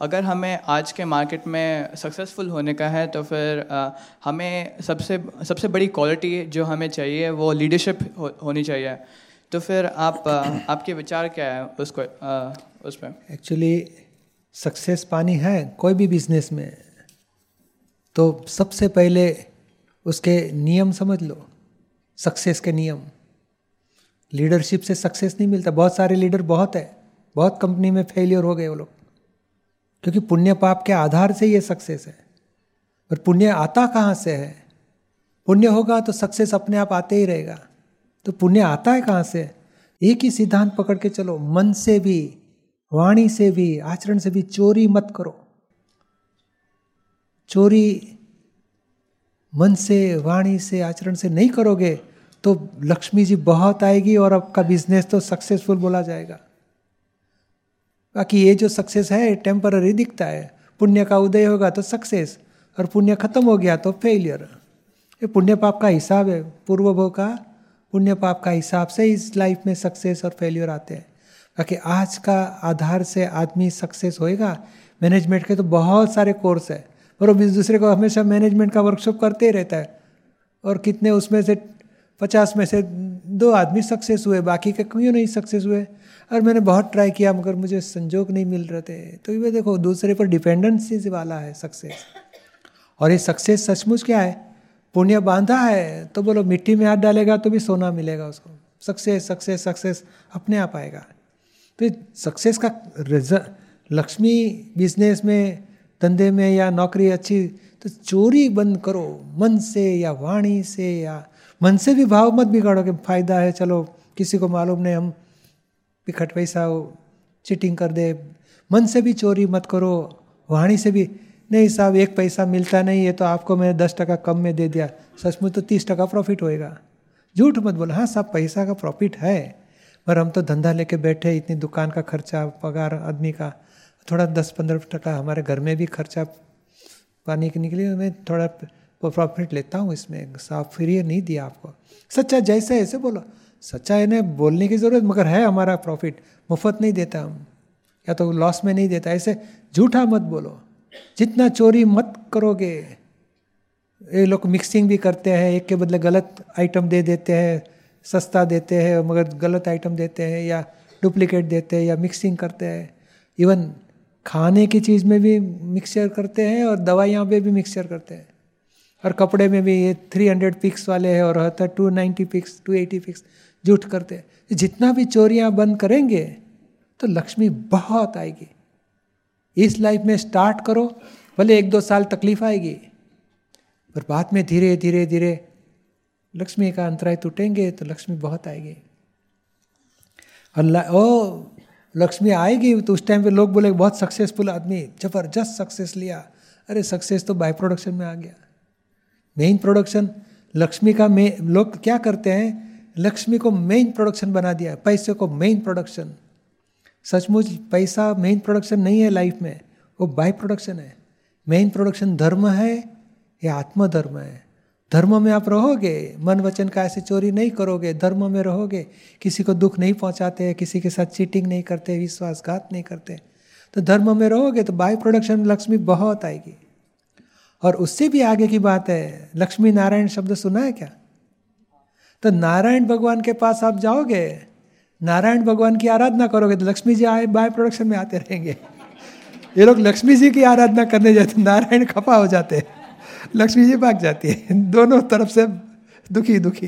अगर हमें आज के मार्केट में सक्सेसफुल होने का है तो फिर हमें सबसे सबसे बड़ी क्वालिटी जो हमें चाहिए वो लीडरशिप हो, होनी चाहिए। तो फिर आप आपके विचार क्या है उसको उस पर एक्चुअली सक्सेस पानी है कोई भी बिज़नेस में। तो सबसे पहले उसके नियम समझ लो। सक्सेस के नियम। लीडरशिप से सक्सेस नहीं मिलता। बहुत सारे लीडर बहुत है। बहुत कंपनी में फेलियर हो गए वो लोग। क्योंकि पुण्य पाप के आधार से ये सक्सेस है। और पुण्य आता कहाँ से है? पुण्य होगा तो सक्सेस अपने आप आते ही रहेगा। तो पुण्य आता है कहाँ से? एक ही सिद्धांत पकड़ के चलो, मन से भी, वाणी से भी, आचरण से भी चोरी मत करो। चोरी मन से, वाणी से, आचरण से नहीं करोगे तो लक्ष्मी जी बहुत आएगी और आपका बिज़नेस तो सक्सेसफुल बोला जाएगा। बाकी ये जो सक्सेस है टेम्पररी दिखता है। पुण्य का उदय होगा तो सक्सेस और पुण्य खत्म हो गया तो फेलियर ये पुण्य पाप का हिसाब है। पूर्व भोग का पुण्य पाप का हिसाब से इस लाइफ में सक्सेस और फेलियर आते हैं। बाकी आज का आधार से आदमी सक्सेस होएगा। मैनेजमेंट के तो बहुत सारे कोर्स है। और दूसरे को हमेशा मैनेजमेंट का वर्कशॉप करते ही रहता है। और कितने उसमें से पचास में से दो आदमी सक्सेस हुए, बाकी के क्यों नहीं सक्सेस हुए। और मैंने बहुत ट्राई किया, मगर मुझे संजोग नहीं मिल रहे थे। तो ये देखो, दूसरे पर डिपेंडेंसी वाला है सक्सेस और ये सक्सेस सचमुच क्या है? पुण्य बांधा है तो बोलो, मिट्टी में हाथ डालेगा तो भी सोना मिलेगा उसको। सक्सेस सक्सेस सक्सेस अपने आप आएगा। तो सक्सेस का रिज़ल्ट लक्ष्मी बिज़नेस में, धंधे में या नौकरी अच्छी तो चोरी बंद करो, मन से या वाणी से या मन से भी भाव मत बिगाड़ो कि फ़ायदा है, चलो, किसी को मालूम नहीं, हम पिखट पैसा हो चिटिंग कर दे। मन से भी चोरी मत करो, वाणी से भी। नहीं साहब, एक पैसा मिलता नहीं है तो आपको मैंने दस टका कम में दे दिया। सचमुच तो तीस टका प्रॉफिट होएगा। झूठ मत बोलो हाँ साहब, पैसा का प्रॉफिट है। पर हम तो धंधा लेके बैठे इतनी दुकान का खर्चा, पगार, आदमी का। थोड़ा दस पंद्रह टका हमारे घर में भी खर्चा, पानी के निकले मैं थोड़ा प्रॉफिट लेता हूँ इसमें। साफ़ फ्री नहीं दिया आपको। सच्चा जैसे ऐसे बोलो। सच्चा इन्हें बोलने की ज़रूरत, मगर है हमारा प्रॉफिट मुफ़्त नहीं देता हम। या तो लॉस में नहीं देता। ऐसे झूठा मत बोलो। जितना चोरी मत करोगे। ये लोग मिक्सिंग भी करते हैं, एक के बदले गलत आइटम दे देते हैं, सस्ता देते हैं, मगर गलत आइटम देते हैं, या डुप्लीकेट देते हैं, या मिक्सिंग करते हैं। इवन खाने की चीज़ में भी मिक्सचर करते हैं और दवाइयाँ पे भी मिक्सचर करते हैं। और कपड़े में भी ये थ्री हंड्रेड पिक्स वाले हैं और होता है two ninety fix two eighty fix झूठ करते हैं। जितना भी चोरियाँ बंद करेंगे तो लक्ष्मी बहुत आएगी। इस लाइफ में स्टार्ट करो, भले एक दो साल तकलीफ़ आएगी, पर बाद में धीरे धीरे धीरे लक्ष्मी का अंतराय टूटेंगे तो लक्ष्मी बहुत आएगी। अल्लाह ओ, लक्ष्मी आएगी तो उस टाइम पे लोग बोले बहुत सक्सेसफुल आदमी, ज़बरदस्त सक्सेस लिया। अरे सक्सेस तो बाय प्रोडक्शन में आ गया। मेन प्रोडक्शन लक्ष्मी का मे लोग क्या करते हैं लक्ष्मी को मेन प्रोडक्शन बना दिया पैसे को मेन प्रोडक्शन सचमुच पैसा मेन प्रोडक्शन नहीं है लाइफ में वो बाय प्रोडक्शन है मेन प्रोडक्शन धर्म है या आत्मधर्म है धर्म में आप रहोगे मन वचन का ऐसे चोरी नहीं करोगे धर्म में रहोगे किसी को दुख नहीं पहुंचाते किसी के साथ चीटिंग नहीं करते विश्वासघात नहीं करते तो धर्म में रहोगे तो बाय प्रोडक्शन लक्ष्मी बहुत आएगी और उससे भी आगे की बात है। लक्ष्मी नारायण शब्द सुना है क्या? तो नारायण भगवान के पास आप जाओगे, नारायण भगवान की आराधना करोगे तो लक्ष्मी जी आए, बाय प्रोडक्शन में आते रहेंगे। ये लोग लक्ष्मी जी की आराधना करने जाते, नारायण खपा हो जाते लक्ष्मी जी भाग जाती है, दोनों तरफ़ से दुखी दुखी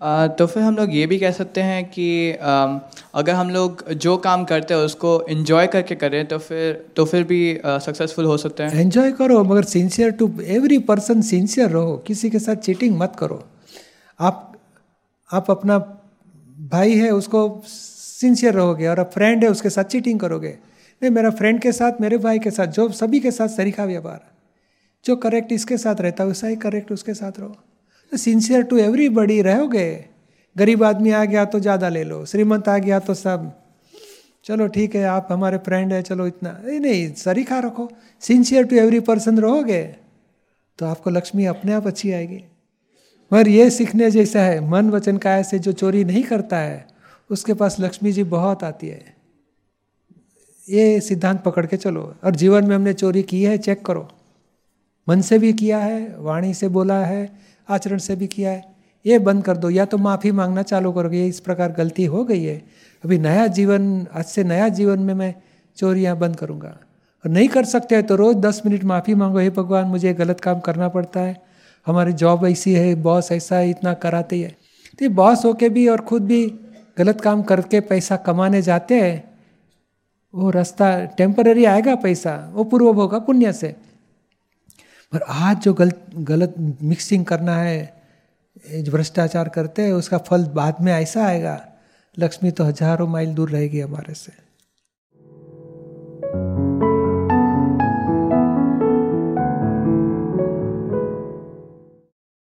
तो फिर हम लोग ये भी कह सकते हैं कि अगर हम लोग जो काम करते हैं उसको इन्जॉय करके करें तो फिर तो फिर भी सक्सेसफुल हो सकते हैं। एंजॉय करो, मगर sincere to every person sincere रहो। किसी के साथ चीटिंग मत करो। आप आप अपना भाई है, उसको सिंसियर रहोगे और अब फ्रेंड है, उसके साथ चीटिंग करोगे। नहीं, मेरा फ्रेंड के साथ, मेरे भाई के साथ, जो सभी के साथ सरीखा व्यवहार। जो करेक्ट इसके साथ रहता है, वैसा ही करेक्ट उसके साथ रहो। सिंसियर टू एवरीबडी रहोगे? गरीब आदमी आ गया तो ज़्यादा ले लो, श्रीमंत आ गया तो सब। चलो ठीक है, आप हमारे फ्रेंड है, चलो इतना। नहीं नहीं सरीखा रखो। सिंसियर टू एवरी पर्सन रहोगे तो आपको लक्ष्मी अपने आप अच्छी आएगी। मगर ये सीखने जैसा है, मन वचन काय से जो चोरी नहीं करता है, उसके पास लक्ष्मी जी बहुत आती है। ये सिद्धांत पकड़ के चलो, और जीवन में हमने चोरी की है, चेक करो। मन से भी किया है, वाणी से बोला है आचरण से भी किया है। ये बंद कर दो, या तो माफ़ी मांगना चालू करोगे इस प्रकार गलती हो गई है। अभी नया जीवन, आज से नया जीवन में मैं चोरियाँ बंद करूँगा। और नहीं कर सकते तो रोज़ दस मिनट माफ़ी मांगो, हे भगवान, मुझे गलत काम करना पड़ता है। हमारी जॉब ऐसी है, बॉस ऐसा है, इतना कराते है। तो बॉस होके भी और खुद भी गलत काम करके पैसा कमाने जाते हैं, वो रास्ता टेम्पररी आएगा पैसा, वो पूर्व होगा पुण्य से। पर आज जो गलत गलत मिक्सिंग करना है जो भ्रष्टाचार करते हैं, उसका फल बाद में ऐसा आएगा। लक्ष्मी तो हज़ारों माइल दूर रहेगी हमारे से।